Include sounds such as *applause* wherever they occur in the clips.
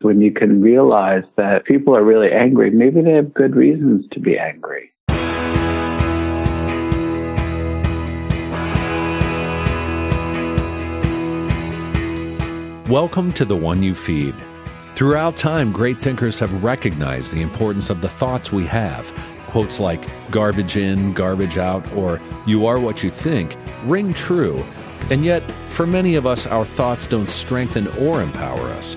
When you can realize that people are really angry, maybe they have good reasons to be angry. Welcome to the One You Feed. Throughout time, great thinkers have recognized the importance of the thoughts we have. Quotes like garbage in, garbage out, or you are what you think ring true. And yet, for many of us, our thoughts don't strengthen or empower us.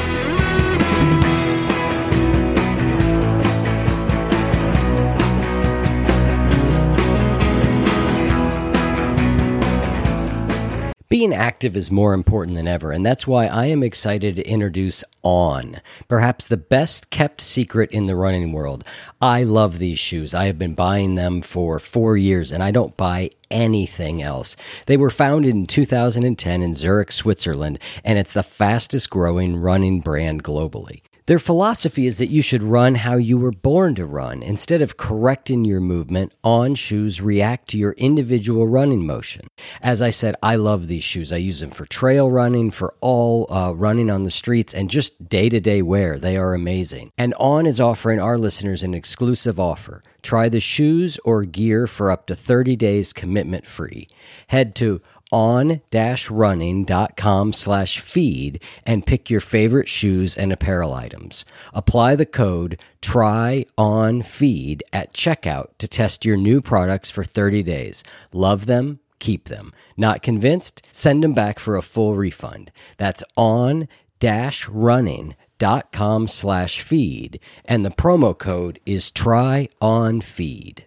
Being active is more important than ever, and that's why I am excited to introduce On, perhaps the best kept secret in the running world. I love these shoes. I have been buying them for four years, and I don't buy anything else. They were founded in 2010 in Zurich, Switzerland, and it's the fastest growing running brand globally. Their philosophy is that you should run how you were born to run. Instead of correcting your movement, on shoes react to your individual running motion. As I said, I love these shoes. I use them for trail running, for all uh, running on the streets, and just day to day wear. They are amazing. And On is offering our listeners an exclusive offer. Try the shoes or gear for up to 30 days commitment free. Head to on-running.com slash feed and pick your favorite shoes and apparel items. Apply the code try on feed at checkout to test your new products for 30 days. Love them, keep them. Not convinced? Send them back for a full refund. That's on dash running dot com slash feed and the promo code is try on feed.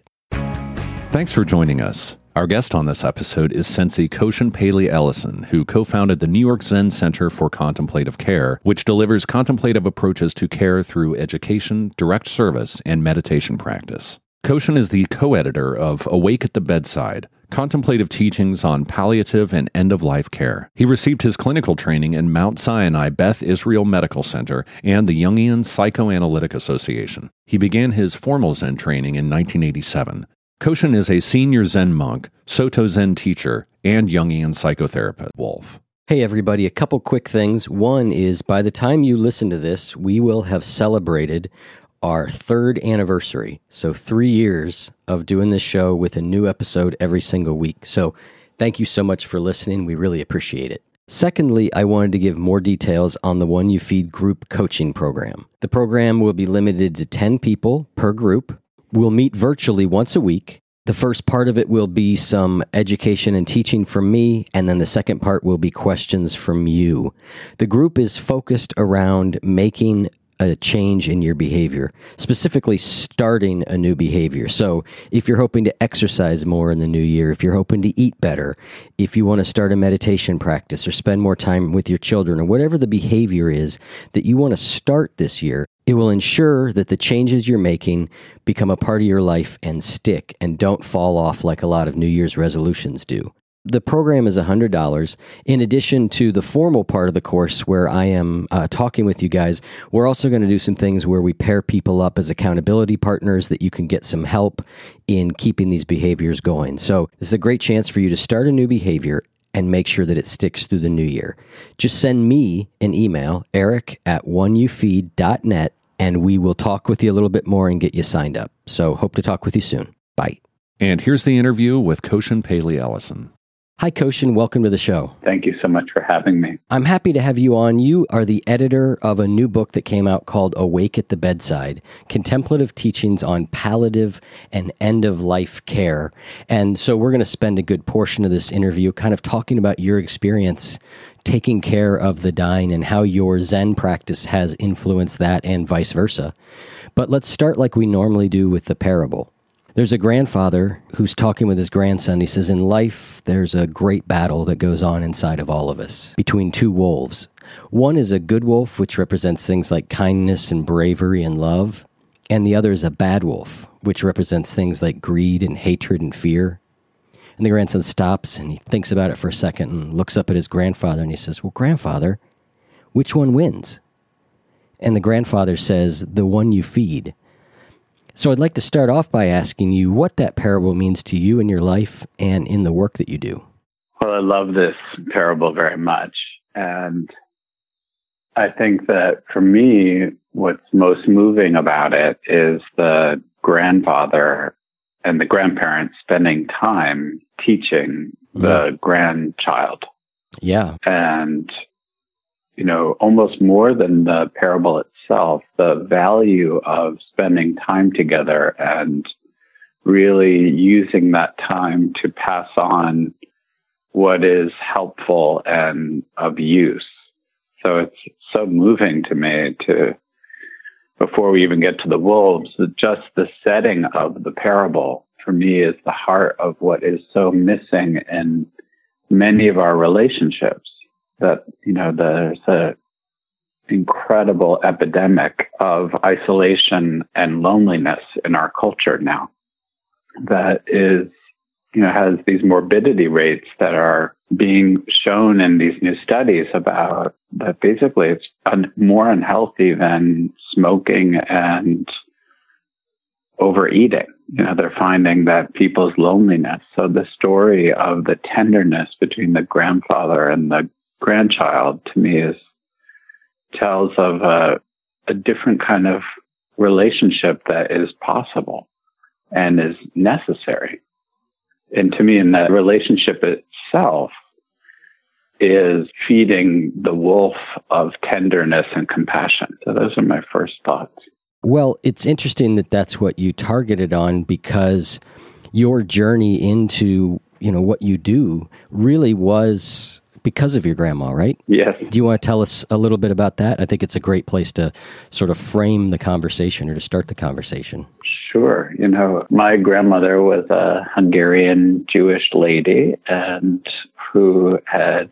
Thanks for joining us. Our guest on this episode is Sensei Koshin Paley Ellison, who co founded the New York Zen Center for Contemplative Care, which delivers contemplative approaches to care through education, direct service, and meditation practice. Koshin is the co editor of Awake at the Bedside Contemplative Teachings on Palliative and End of Life Care. He received his clinical training in Mount Sinai Beth Israel Medical Center and the Jungian Psychoanalytic Association. He began his formal Zen training in 1987. Koshin is a senior Zen monk, Soto Zen teacher, and Jungian psychotherapist. Wolf. Hey, everybody, a couple quick things. One is by the time you listen to this, we will have celebrated our third anniversary. So, three years of doing this show with a new episode every single week. So, thank you so much for listening. We really appreciate it. Secondly, I wanted to give more details on the One You Feed group coaching program. The program will be limited to 10 people per group We'll meet virtually once a week. The first part of it will be some education and teaching from me, and then the second part will be questions from you. The group is focused around making a change in your behavior, specifically starting a new behavior. So, if you're hoping to exercise more in the new year, if you're hoping to eat better, if you want to start a meditation practice or spend more time with your children, or whatever the behavior is that you want to start this year, it will ensure that the changes you're making become a part of your life and stick and don't fall off like a lot of New Year's resolutions do. The program is $100. In addition to the formal part of the course where I am uh, talking with you guys, we're also going to do some things where we pair people up as accountability partners that you can get some help in keeping these behaviors going. So, this is a great chance for you to start a new behavior and make sure that it sticks through the new year. Just send me an email, eric at oneyoufeed.net, and we will talk with you a little bit more and get you signed up. So, hope to talk with you soon. Bye. And here's the interview with Koshin Paley Ellison. Hi, Koshin. Welcome to the show. Thank you so much for having me. I'm happy to have you on. You are the editor of a new book that came out called Awake at the Bedside Contemplative Teachings on Palliative and End of Life Care. And so we're going to spend a good portion of this interview kind of talking about your experience taking care of the dying and how your Zen practice has influenced that and vice versa. But let's start like we normally do with the parable. There's a grandfather who's talking with his grandson. He says, In life, there's a great battle that goes on inside of all of us between two wolves. One is a good wolf, which represents things like kindness and bravery and love. and the other is a bad wolf, which represents things like greed and hatred and fear. And the grandson stops and he thinks about it for a second and looks up at his grandfather and he says, Well, grandfather, which one wins? And the grandfather says, The one you feed. So I'd like to start off by asking you what that parable means to you in your life and in the work that you do. Well, I love this parable very much. And I think that for me, what's most moving about it is the grandfather and the grandparents spending time teaching the yeah. grandchild. Yeah. And, you know, almost more than the parable itself, the value of spending time together and really using that time to pass on what is helpful and of use. So it's so moving to me to, before we even get to the wolves, just the setting of the parable for me is the heart of what is so missing in many of our relationships. That, you know, there's a incredible epidemic of isolation and loneliness in our culture now that is, you know, has these morbidity rates that are being shown in these new studies about that basically it's un- more unhealthy than smoking and overeating. You know, they're finding that people's loneliness. So the story of the tenderness between the grandfather and the grandchild to me is tells of a, a different kind of relationship that is possible and is necessary. And to me, in that relationship itself is feeding the wolf of tenderness and compassion. So those are my first thoughts. Well, it's interesting that that's what you targeted on because your journey into, you know, what you do really was because of your grandma, right? Yes. Do you want to tell us a little bit about that? I think it's a great place to sort of frame the conversation or to start the conversation. Sure. You know, my grandmother was a Hungarian Jewish lady and who had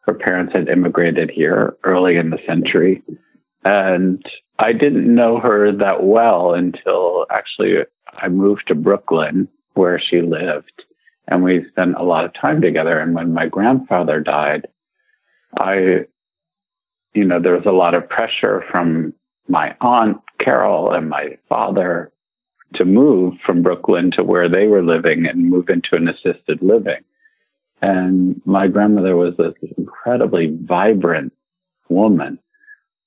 her parents had immigrated here early in the century. And I didn't know her that well until actually I moved to Brooklyn where she lived and we spent a lot of time together. And when my grandfather died, I, you know, there was a lot of pressure from my aunt Carol and my father to move from Brooklyn to where they were living and move into an assisted living. And my grandmother was this incredibly vibrant woman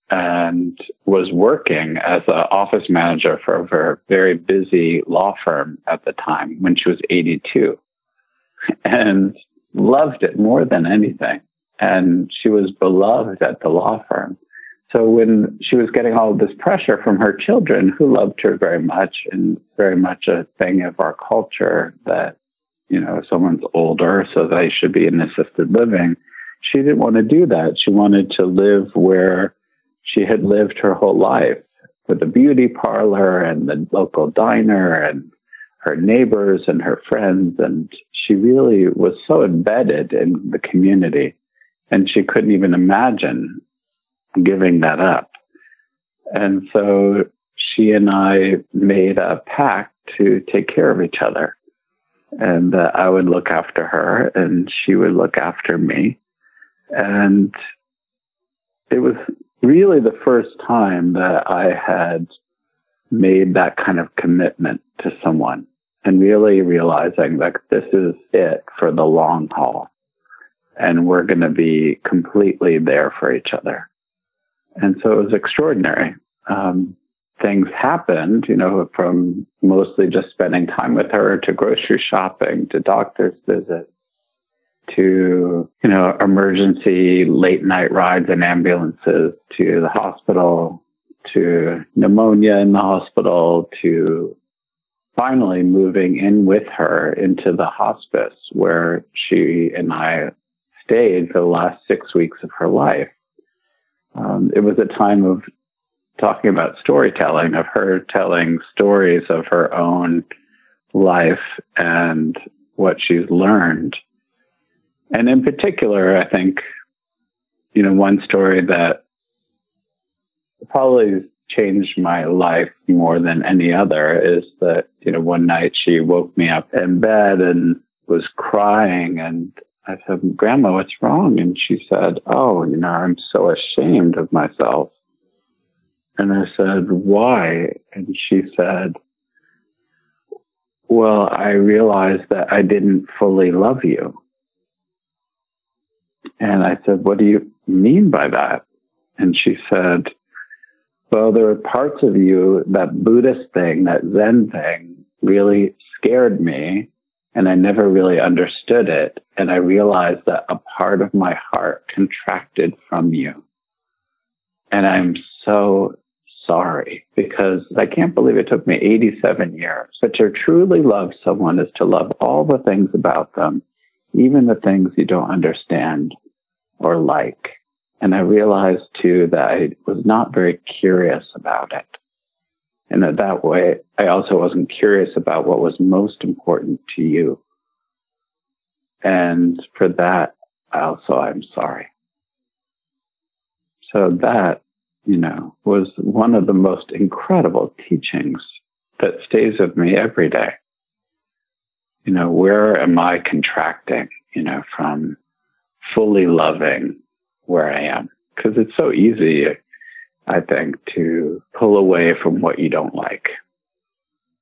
and was working as an office manager for a very busy law firm at the time when she was 82 and loved it more than anything. And she was beloved at the law firm. So when she was getting all this pressure from her children, who loved her very much and very much a thing of our culture that, you know, someone's older, so they should be in assisted living, she didn't want to do that. She wanted to live where she had lived her whole life with the beauty parlor and the local diner and her neighbors and her friends. And she really was so embedded in the community and she couldn't even imagine giving that up. And so she and I made a pact to take care of each other. And uh, I would look after her and she would look after me. And it was really the first time that I had made that kind of commitment to someone and really realizing that this is it for the long haul. And we're going to be completely there for each other. And so it was extraordinary. Um, things happened, you know, from mostly just spending time with her to grocery shopping to doctor's visits to, you know, emergency late night rides and ambulances to the hospital to pneumonia in the hospital to finally moving in with her into the hospice where she and I stayed for the last six weeks of her life. Um, it was a time of talking about storytelling, of her telling stories of her own life and what she's learned. And in particular, I think, you know, one story that probably changed my life more than any other is that, you know, one night she woke me up in bed and was crying and I said, Grandma, what's wrong? And she said, Oh, you know, I'm so ashamed of myself. And I said, Why? And she said, Well, I realized that I didn't fully love you. And I said, What do you mean by that? And she said, Well, there are parts of you, that Buddhist thing, that Zen thing, really scared me. And I never really understood it. And I realized that a part of my heart contracted from you. And I'm so sorry because I can't believe it took me 87 years. But to truly love someone is to love all the things about them, even the things you don't understand or like. And I realized too that I was not very curious about it. And that, that way, I also wasn't curious about what was most important to you. And for that, also, I'm sorry. So that, you know, was one of the most incredible teachings that stays with me every day. You know, where am I contracting, you know, from fully loving where I am? Because it's so easy I think, to pull away from what you don't like.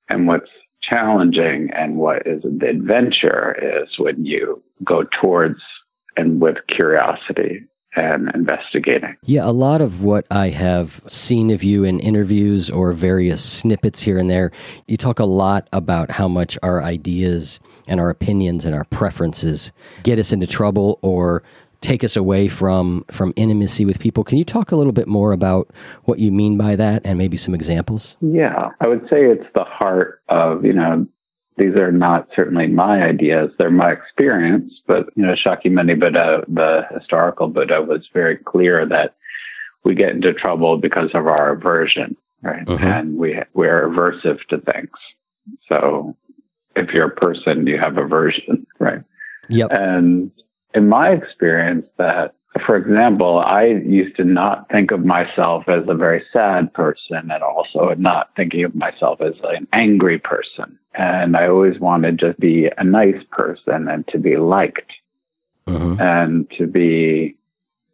And what's challenging and what is the adventure is when you go towards and with curiosity and investigating. Yeah, a lot of what I have seen of you in interviews or various snippets here and there, you talk a lot about how much our ideas and our opinions and our preferences get us into trouble or take us away from from intimacy with people. Can you talk a little bit more about what you mean by that and maybe some examples? Yeah, I would say it's the heart of, you know, these are not certainly my ideas, they're my experience, but you know, Shakyamuni Buddha, the historical Buddha was very clear that we get into trouble because of our aversion, right? Uh-huh. And we we're aversive to things. So if you're a person, you have aversion, right? Yep. And in my experience that for example, I used to not think of myself as a very sad person and also not thinking of myself as an angry person. And I always wanted to be a nice person and to be liked mm-hmm. and to be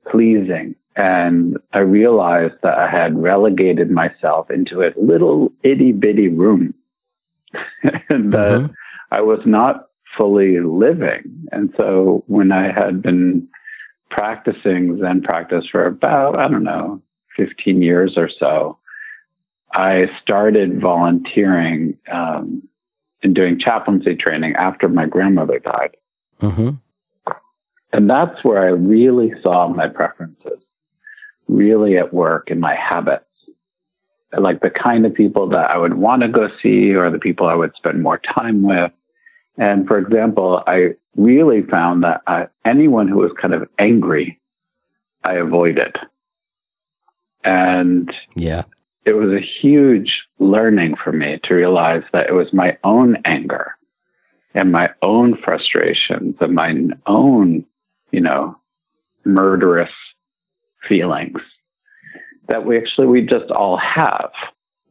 pleasing. And I realized that I had relegated myself into a little itty bitty room and *laughs* that mm-hmm. I was not fully living. And so when I had been practicing Zen practice for about, I don't know, 15 years or so, I started volunteering um, and doing chaplaincy training after my grandmother died. Mm-hmm. And that's where I really saw my preferences really at work in my habits. Like the kind of people that I would want to go see or the people I would spend more time with and for example, I really found that uh, anyone who was kind of angry, I avoided. And yeah, it was a huge learning for me to realize that it was my own anger and my own frustrations and my own, you know, murderous feelings that we actually, we just all have.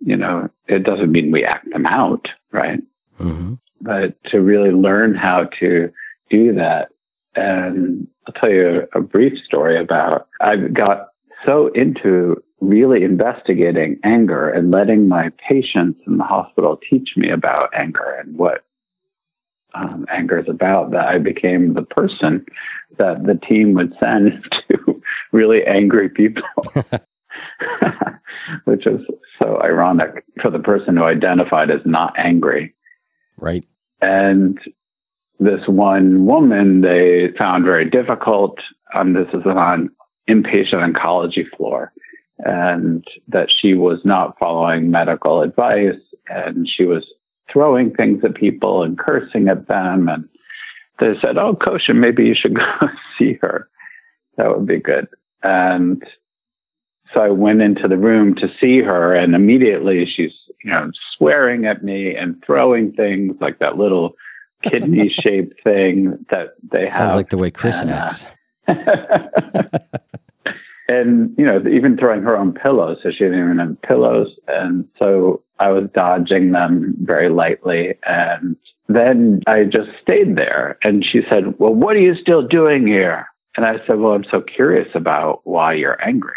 You know, it doesn't mean we act them out, right? Mm-hmm but to really learn how to do that. And I'll tell you a brief story about I got so into really investigating anger and letting my patients in the hospital teach me about anger and what um, anger is about that I became the person that the team would send *laughs* to really angry people. *laughs* *laughs* Which is so ironic for the person who identified as not angry. Right. And this one woman they found very difficult. Um, this is on inpatient oncology floor, and that she was not following medical advice, and she was throwing things at people and cursing at them. And they said, "Oh, Koshin, maybe you should *laughs* go see her. That would be good." And so I went into the room to see her, and immediately she's, you know, swearing at me and throwing things like that little kidney shaped *laughs* thing that they Sounds have. Sounds like the way Chris and, acts. Uh, *laughs* and you know, even throwing her own pillows, so she didn't even have pillows, and so I was dodging them very lightly, and then I just stayed there. And she said, "Well, what are you still doing here?" And I said, "Well, I'm so curious about why you're angry."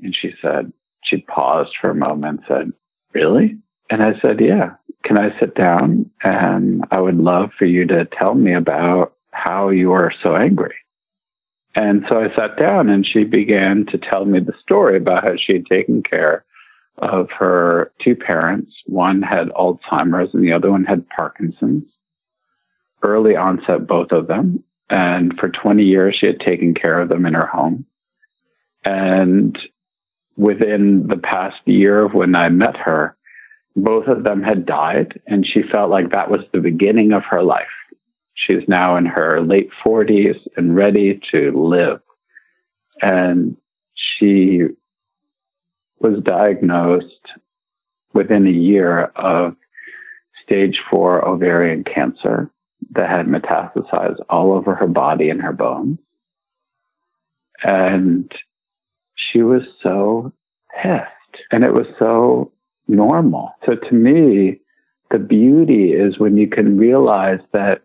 And she said, she paused for a moment, and said, "Really?" And I said, "Yeah." Can I sit down? And I would love for you to tell me about how you are so angry. And so I sat down and she began to tell me the story about how she had taken care of her two parents. One had Alzheimer's and the other one had Parkinson's. Early onset, both of them. And for 20 years, she had taken care of them in her home. And within the past year of when I met her, both of them had died, and she felt like that was the beginning of her life. She's now in her late 40s and ready to live. And she was diagnosed within a year of stage four ovarian cancer that had metastasized all over her body and her bones. And she was so pissed and it was so normal. So to me, the beauty is when you can realize that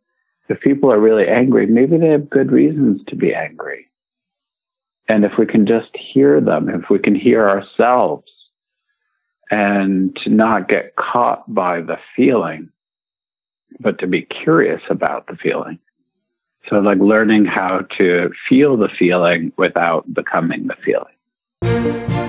if people are really angry, maybe they have good reasons to be angry. And if we can just hear them, if we can hear ourselves and to not get caught by the feeling, but to be curious about the feeling. So, like learning how to feel the feeling without becoming the feeling thank you.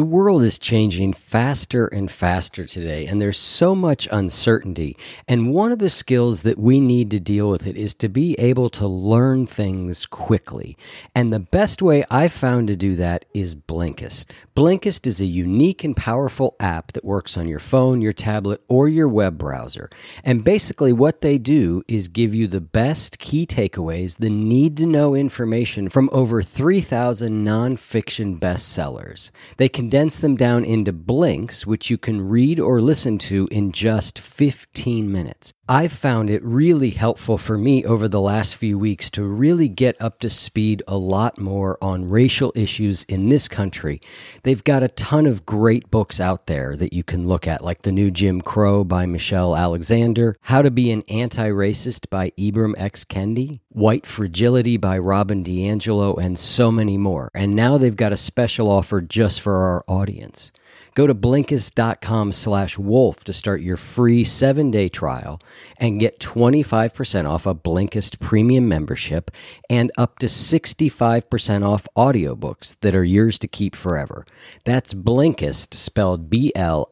The world is changing faster and faster today, and there's so much uncertainty. And one of the skills that we need to deal with it is to be able to learn things quickly. And the best way I've found to do that is Blinkist. Blinkist is a unique and powerful app that works on your phone, your tablet, or your web browser. And basically, what they do is give you the best key takeaways, the need to know information from over 3,000 nonfiction bestsellers. They can condense them down into blinks, which you can read or listen to in just 15 minutes. I've found it really helpful for me over the last few weeks to really get up to speed a lot more on racial issues in this country. They've got a ton of great books out there that you can look at, like The New Jim Crow by Michelle Alexander, How to Be an Anti Racist by Ibram X. Kendi, White Fragility by Robin DiAngelo, and so many more. And now they've got a special offer just for our audience. Go to Blinkist.com slash wolf to start your free seven-day trial and get 25% off a Blinkist premium membership and up to 65% off audiobooks that are yours to keep forever. That's Blinkist, spelled B-L-I-N-K-I-S-T.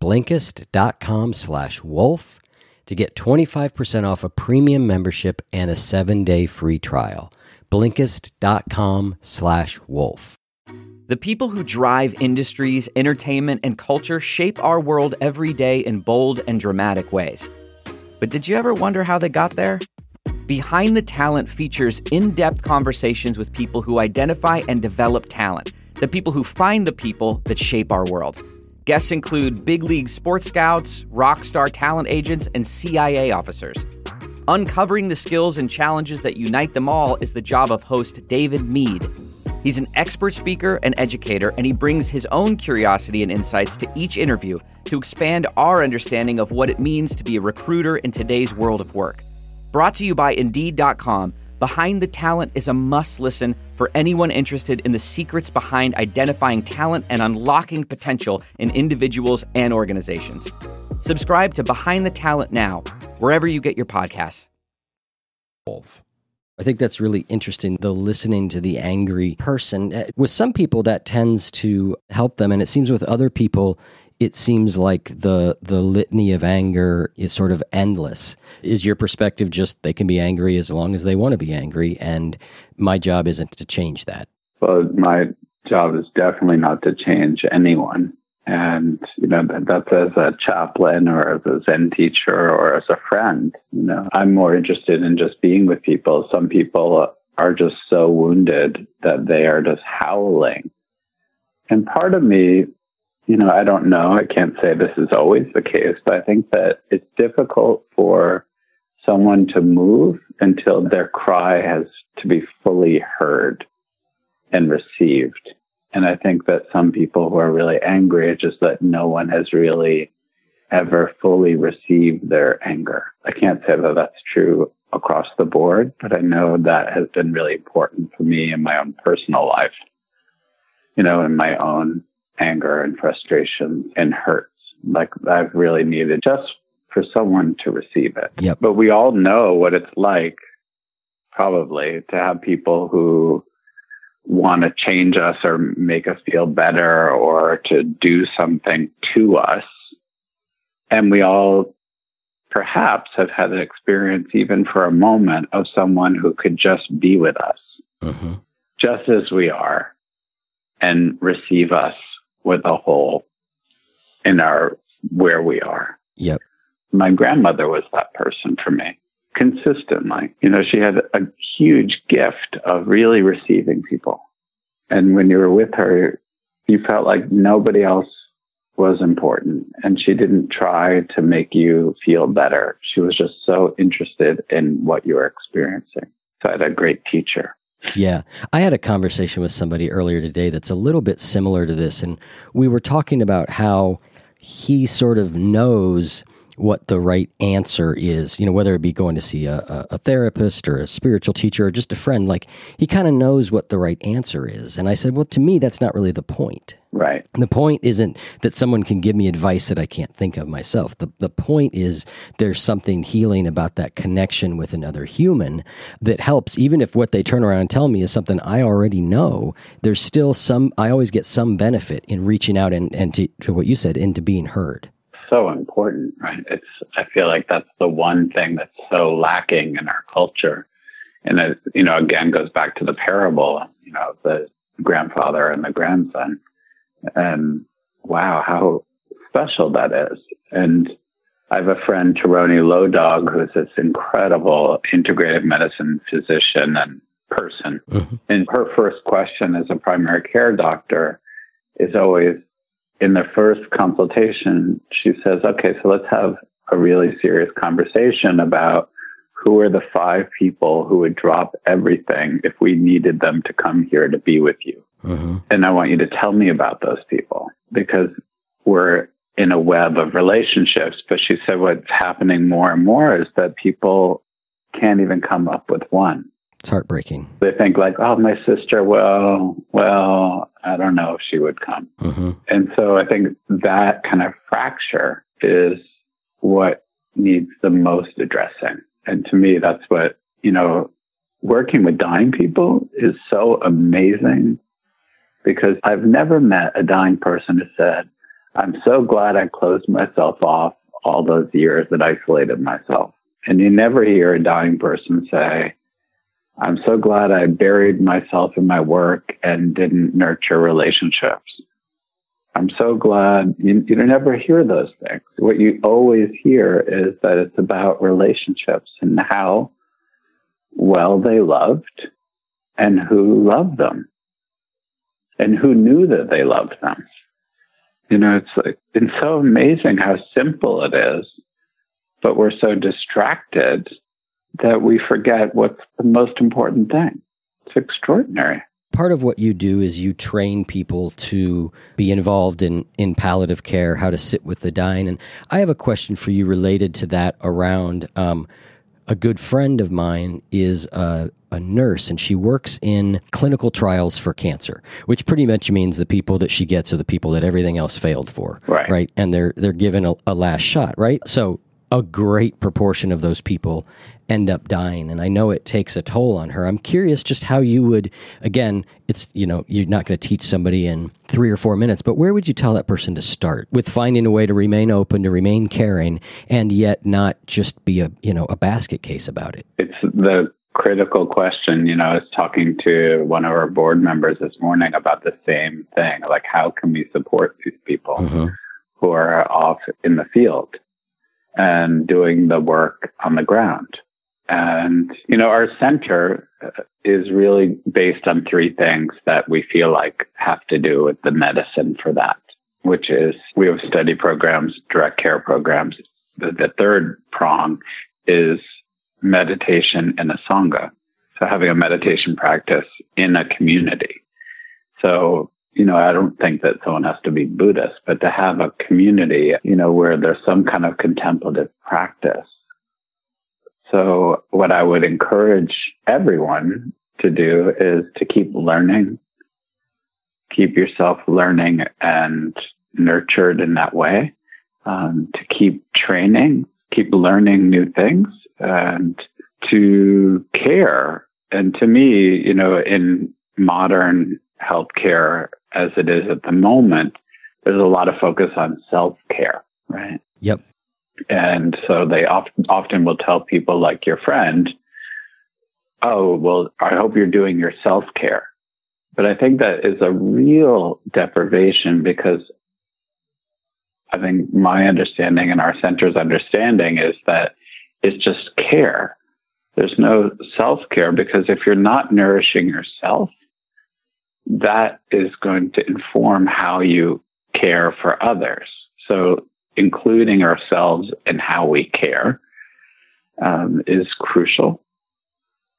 Blinkist.com slash wolf to get 25% off a premium membership and a seven-day free trial. Blinkist.com slash wolf. The people who drive industries, entertainment, and culture shape our world every day in bold and dramatic ways. But did you ever wonder how they got there? Behind the Talent features in depth conversations with people who identify and develop talent, the people who find the people that shape our world. Guests include big league sports scouts, rock star talent agents, and CIA officers. Uncovering the skills and challenges that unite them all is the job of host David Mead. He's an expert speaker and educator, and he brings his own curiosity and insights to each interview to expand our understanding of what it means to be a recruiter in today's world of work. Brought to you by Indeed.com, Behind the Talent is a must listen for anyone interested in the secrets behind identifying talent and unlocking potential in individuals and organizations. Subscribe to Behind the Talent now, wherever you get your podcasts. I think that's really interesting. The listening to the angry person. Uh, with some people, that tends to help them, and it seems with other people, it seems like the the litany of anger is sort of endless. Is your perspective just they can be angry as long as they want to be angry, and my job isn't to change that? Well, my job is definitely not to change anyone. And, you know, that's as a chaplain or as a Zen teacher or as a friend. You know, I'm more interested in just being with people. Some people are just so wounded that they are just howling. And part of me, you know, I don't know, I can't say this is always the case, but I think that it's difficult for someone to move until their cry has to be fully heard and received. And I think that some people who are really angry, it's just that no one has really ever fully received their anger. I can't say that that's true across the board, but I know that has been really important for me in my own personal life, you know, in my own anger and frustration and hurts. Like I've really needed just for someone to receive it. Yep. But we all know what it's like, probably, to have people who want to change us or make us feel better or to do something to us. And we all perhaps have had an experience, even for a moment, of someone who could just be with us, mm-hmm. just as we are, and receive us with a whole in our where we are. Yep. My grandmother was that person for me consistently. You know, she had a huge gift of really receiving people. And when you were with her, you felt like nobody else was important. And she didn't try to make you feel better. She was just so interested in what you were experiencing. So I had a great teacher. Yeah. I had a conversation with somebody earlier today that's a little bit similar to this. And we were talking about how he sort of knows what the right answer is, you know, whether it be going to see a, a therapist or a spiritual teacher or just a friend, like he kind of knows what the right answer is. And I said, well, to me, that's not really the point. Right. And the point isn't that someone can give me advice that I can't think of myself. The, the point is there's something healing about that connection with another human that helps, even if what they turn around and tell me is something I already know, there's still some, I always get some benefit in reaching out and, and to, to what you said, into being heard so important, right? It's I feel like that's the one thing that's so lacking in our culture, and it you know again goes back to the parable, you know, the grandfather and the grandson, and wow, how special that is. And I have a friend, Tieraona Low Dog, who's this incredible integrative medicine physician and person. Mm-hmm. And her first question as a primary care doctor is always, in the first consultation, she says, okay, so let's have a really serious conversation about who are the five people who would drop everything if we needed them to come here to be with you. Mm-hmm. And I want you to tell me about those people because we're in a web of relationships. But she said what's happening more and more is that people can't even come up with one. It's heartbreaking. They think like, oh, my sister, well, well, I don't know if she would come. Mm-hmm. And so I think that kind of fracture is what needs the most addressing. And to me, that's what, you know, working with dying people is so amazing because I've never met a dying person who said, I'm so glad I closed myself off all those years that isolated myself. And you never hear a dying person say, I'm so glad I buried myself in my work and didn't nurture relationships. I'm so glad you, you never hear those things. What you always hear is that it's about relationships and how well they loved and who loved them and who knew that they loved them. You know, it's like, it's so amazing how simple it is, but we're so distracted that we forget what's the most important thing. It's extraordinary. Part of what you do is you train people to be involved in, in palliative care, how to sit with the dying. And I have a question for you related to that around um, a good friend of mine is a, a, nurse and she works in clinical trials for cancer, which pretty much means the people that she gets are the people that everything else failed for. Right. Right. And they're they're given a, a last shot, right? So a great proportion of those people end up dying and i know it takes a toll on her i'm curious just how you would again it's you know you're not going to teach somebody in three or four minutes but where would you tell that person to start with finding a way to remain open to remain caring and yet not just be a you know a basket case about it it's the critical question. You know, I was talking to one of our board members this morning about the same thing. Like, how can we support these people mm-hmm. who are off in the field and doing the work on the ground? And, you know, our center uh, is really based on three things that we feel like have to do with the medicine for that, which is we have study programs, direct care programs. The, the third prong is meditation in a Sangha. So having a meditation practice in a community. So, you know, I don't think that someone has to be Buddhist, but to have a community, you know, where there's some kind of contemplative practice. So what I would encourage everyone to do is to keep learning, keep yourself learning and nurtured in that way, um, to keep training, keep learning new things and to care. And to me, you know, in modern healthcare as it is at the moment, there's a lot of focus on self care, right? Yep. And so they often, often will tell people like your friend, Oh, well, I hope you're doing your self care. But I think that is a real deprivation because I think my understanding and our center's understanding is that it's just care. There's no self care because if you're not nourishing yourself, that is going to inform how you care for others. So, including ourselves in how we care um, is crucial.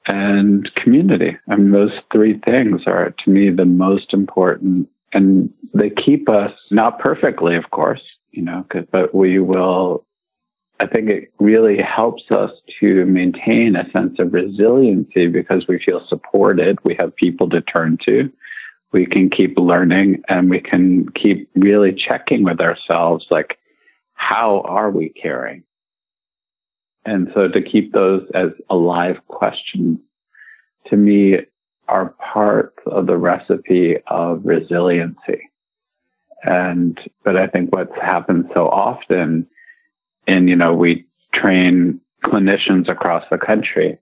And community. I mean, those three things are to me the most important. And they keep us not perfectly, of course, you know, but we will I think it really helps us to maintain a sense of resiliency because we feel supported. We have people to turn to. We can keep learning and we can keep really checking with ourselves like, how are we caring? And so to keep those as alive questions to me are part of the recipe of resiliency. And, but I think what's happened so often and you know we train clinicians across the country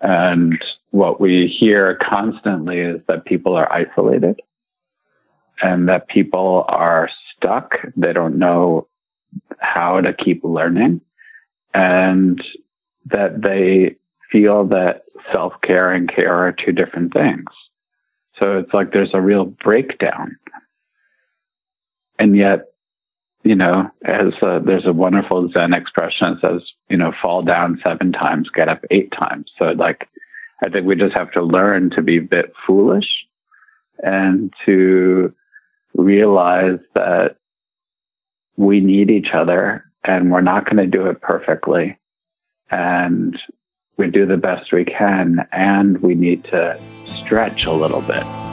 and what we hear constantly is that people are isolated and that people are stuck. They don't know how to keep learning and that they feel that self-care and care are two different things. So it's like there's a real breakdown. And yet you know, as a, there's a wonderful Zen expression that says, you know, fall down seven times, get up eight times. So like, I think we just have to learn to be a bit foolish and to realize that we need each other and we're not going to do it perfectly. And we do the best we can and we need to stretch a little bit.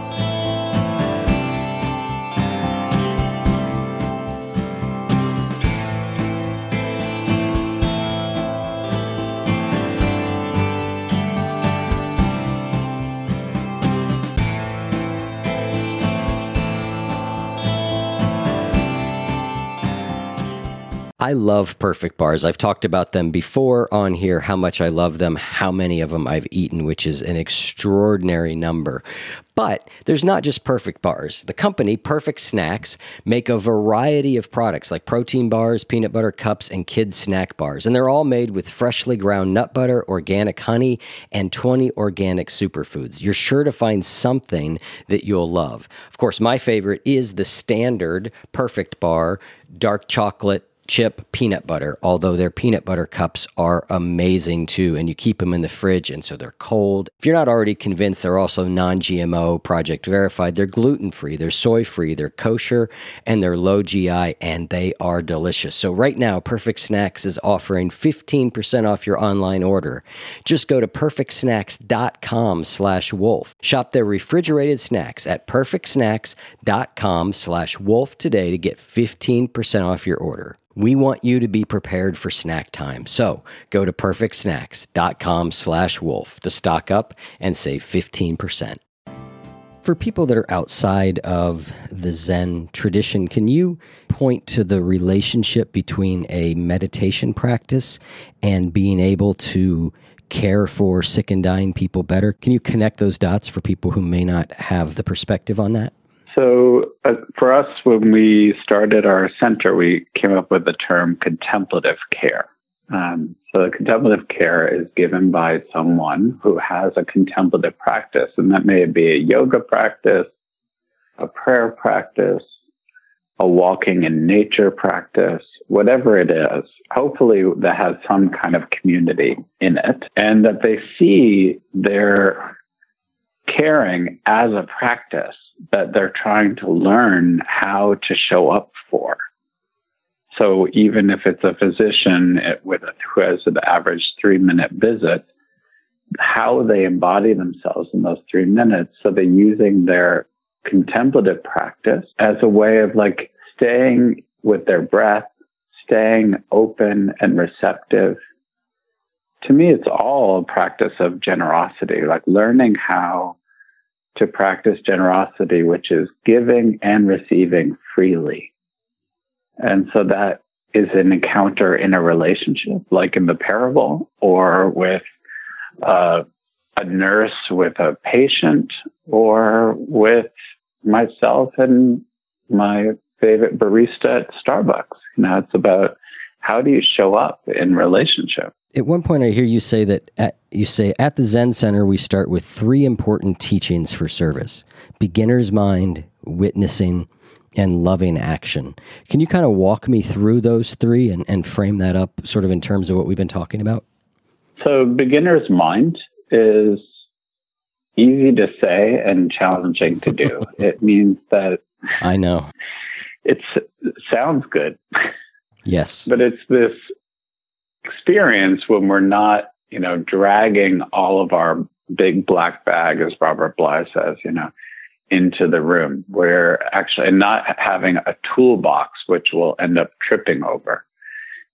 I love perfect bars. I've talked about them before on here, how much I love them, how many of them I've eaten, which is an extraordinary number. But there's not just perfect bars. The company, Perfect Snacks, make a variety of products like protein bars, peanut butter cups, and kids snack bars. And they're all made with freshly ground nut butter, organic honey, and 20 organic superfoods. You're sure to find something that you'll love. Of course, my favorite is the standard perfect bar, dark chocolate chip peanut butter, although their peanut butter cups are amazing too. And you keep them in the fridge, and so they're cold. If you're not already convinced, they're also non GMO, project verified. They're gluten free, they're soy free, they're kosher, and they're low GI, and they are delicious. So, right now, Perfect Snacks is offering 15% off your online order. Just go to perfectsnacks.com slash wolf. Shop their refrigerated snacks at perfectsnacks.com slash wolf today to get 15% off your order. We want you to be prepared for snack time. So go to perfectsnacks.com slash wolf to stock up and save 15%. For people that are outside of the Zen tradition, can you point to the relationship between a meditation practice and being able to care for sick and dying people better. Can you connect those dots for people who may not have the perspective on that? So, uh, for us, when we started our center, we came up with the term contemplative care. Um, so, contemplative care is given by someone who has a contemplative practice, and that may be a yoga practice, a prayer practice, a walking in nature practice, whatever it is, hopefully that has some kind of community in it and that they see their caring as a practice that they're trying to learn how to show up for. So even if it's a physician with who has an average three minute visit, how they embody themselves in those three minutes. So they're using their contemplative practice as a way of like staying with their breath, staying open and receptive. To me, it's all a practice of generosity, like learning how to practice generosity, which is giving and receiving freely. And so that is an encounter in a relationship, like in the parable, or with uh, a nurse with a patient, or with myself and my favorite barista at Starbucks. You know, it's about how do you show up in relationship. At one point, I hear you say that at, you say at the Zen Center we start with three important teachings for service: beginner's mind, witnessing, and loving action. Can you kind of walk me through those three and, and frame that up, sort of in terms of what we've been talking about? So, beginner's mind is easy to say and challenging to do. *laughs* it means that I know *laughs* it sounds good. Yes. But it's this experience when we're not, you know, dragging all of our big black bag, as Robert Bly says, you know, into the room. We're actually not having a toolbox, which we'll end up tripping over.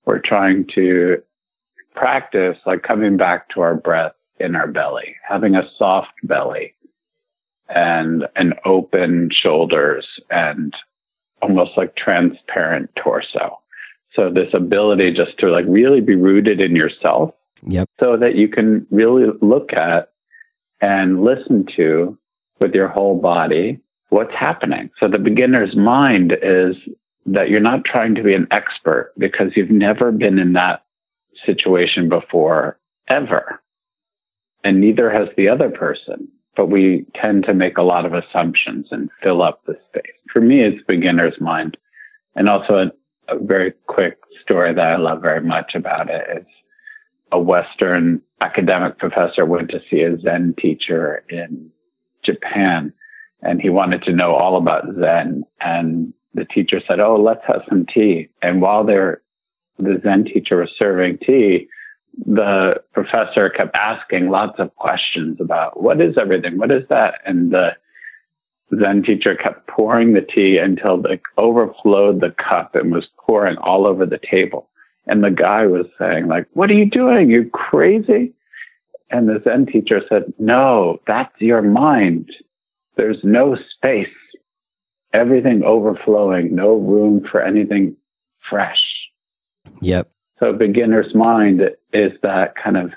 We're trying to practice like coming back to our breath in our belly, having a soft belly and an open shoulders and almost like transparent torso. So this ability just to like really be rooted in yourself. Yep. So that you can really look at and listen to with your whole body what's happening. So the beginner's mind is that you're not trying to be an expert because you've never been in that situation before ever. And neither has the other person but we tend to make a lot of assumptions and fill up the space. For me, it's beginner's mind. And also a very quick story that I love very much about it is a Western academic professor went to see a Zen teacher in Japan and he wanted to know all about Zen. And the teacher said, Oh, let's have some tea. And while they're, the Zen teacher was serving tea, the professor kept asking lots of questions about what is everything? What is that? And the Zen teacher kept pouring the tea until it overflowed the cup and was pouring all over the table. And the guy was saying, like, what are you doing? You crazy? And the Zen teacher said, no, that's your mind. There's no space. Everything overflowing, no room for anything fresh. Yep. So beginner's mind is that kind of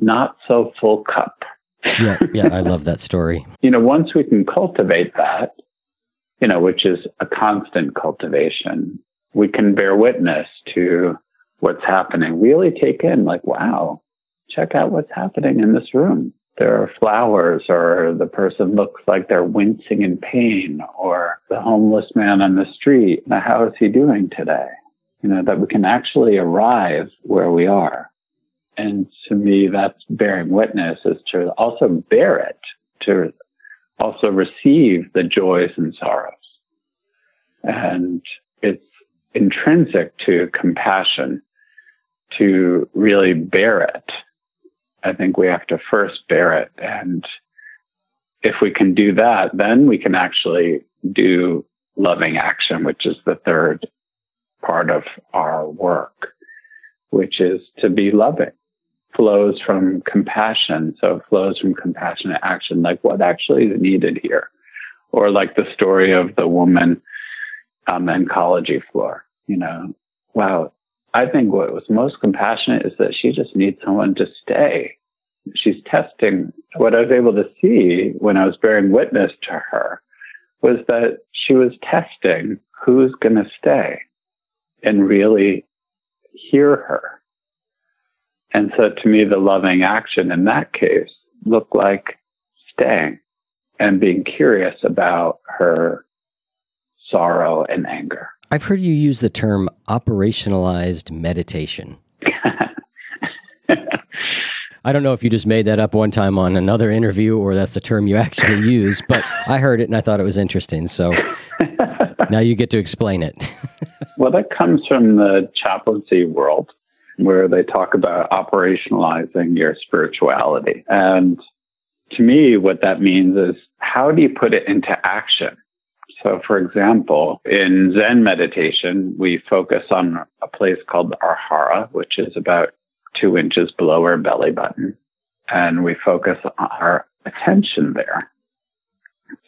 not so full cup. Yeah, yeah, I love that story. *laughs* You know, once we can cultivate that, you know, which is a constant cultivation, we can bear witness to what's happening. Really take in, like, wow, check out what's happening in this room. There are flowers, or the person looks like they're wincing in pain, or the homeless man on the street. Now, how is he doing today? you know, that we can actually arrive where we are. And to me, that's bearing witness is to also bear it, to also receive the joys and sorrows. And it's intrinsic to compassion to really bear it. I think we have to first bear it. And if we can do that, then we can actually do loving action, which is the third part of our work, which is to be loving, flows from compassion. So it flows from compassionate action, like what actually is needed here. Or like the story of the woman um, on the oncology floor. You know, wow, I think what was most compassionate is that she just needs someone to stay. She's testing. What I was able to see when I was bearing witness to her was that she was testing who's going to stay and really hear her. And so to me, the loving action in that case looked like staying and being curious about her sorrow and anger. I've heard you use the term operationalized meditation. *laughs* I don't know if you just made that up one time on another interview or that's the term you actually *laughs* use, but I heard it and I thought it was interesting. So *laughs* now you get to explain it. well, that comes from the chaplaincy world where they talk about operationalizing your spirituality. And to me, what that means is how do you put it into action? So, for example, in Zen meditation, we focus on a place called our hara, which is about two inches below our belly button. And we focus our attention there.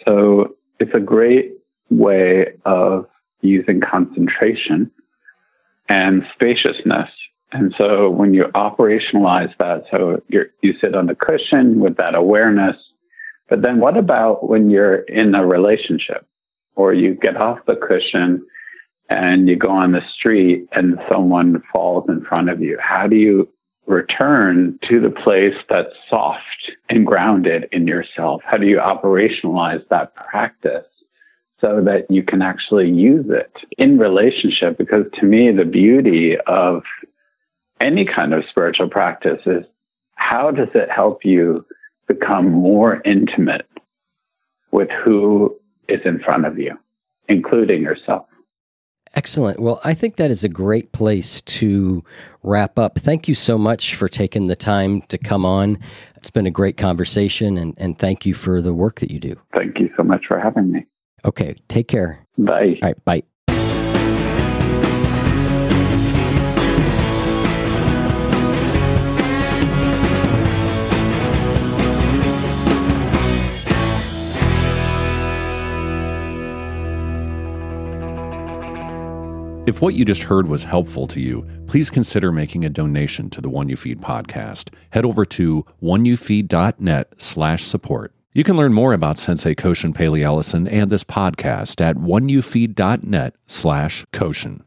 So it's a great way of using concentration and spaciousness. And so when you operationalize that, so you you sit on the cushion with that awareness. But then what about when you're in a relationship or you get off the cushion and you go on the street and someone falls in front of you? How do you return to the place that's soft and grounded in yourself? How do you operationalize that practice so that you can actually use it in relationship? Because to me, the beauty of any kind of spiritual practice is how does it help you become more intimate with who is in front of you, including yourself? Excellent. Well, I think that is a great place to wrap up. Thank you so much for taking the time to come on. It's been a great conversation, and, and thank you for the work that you do. Thank you so much for having me. Okay, take care. Bye. All right, bye. If what you just heard was helpful to you, please consider making a donation to the One You Feed podcast. Head over to oneyoufeed.net slash support. You can learn more about Sensei Koshin Paley Ellison and this podcast at oneyoufeed.net slash Koshin.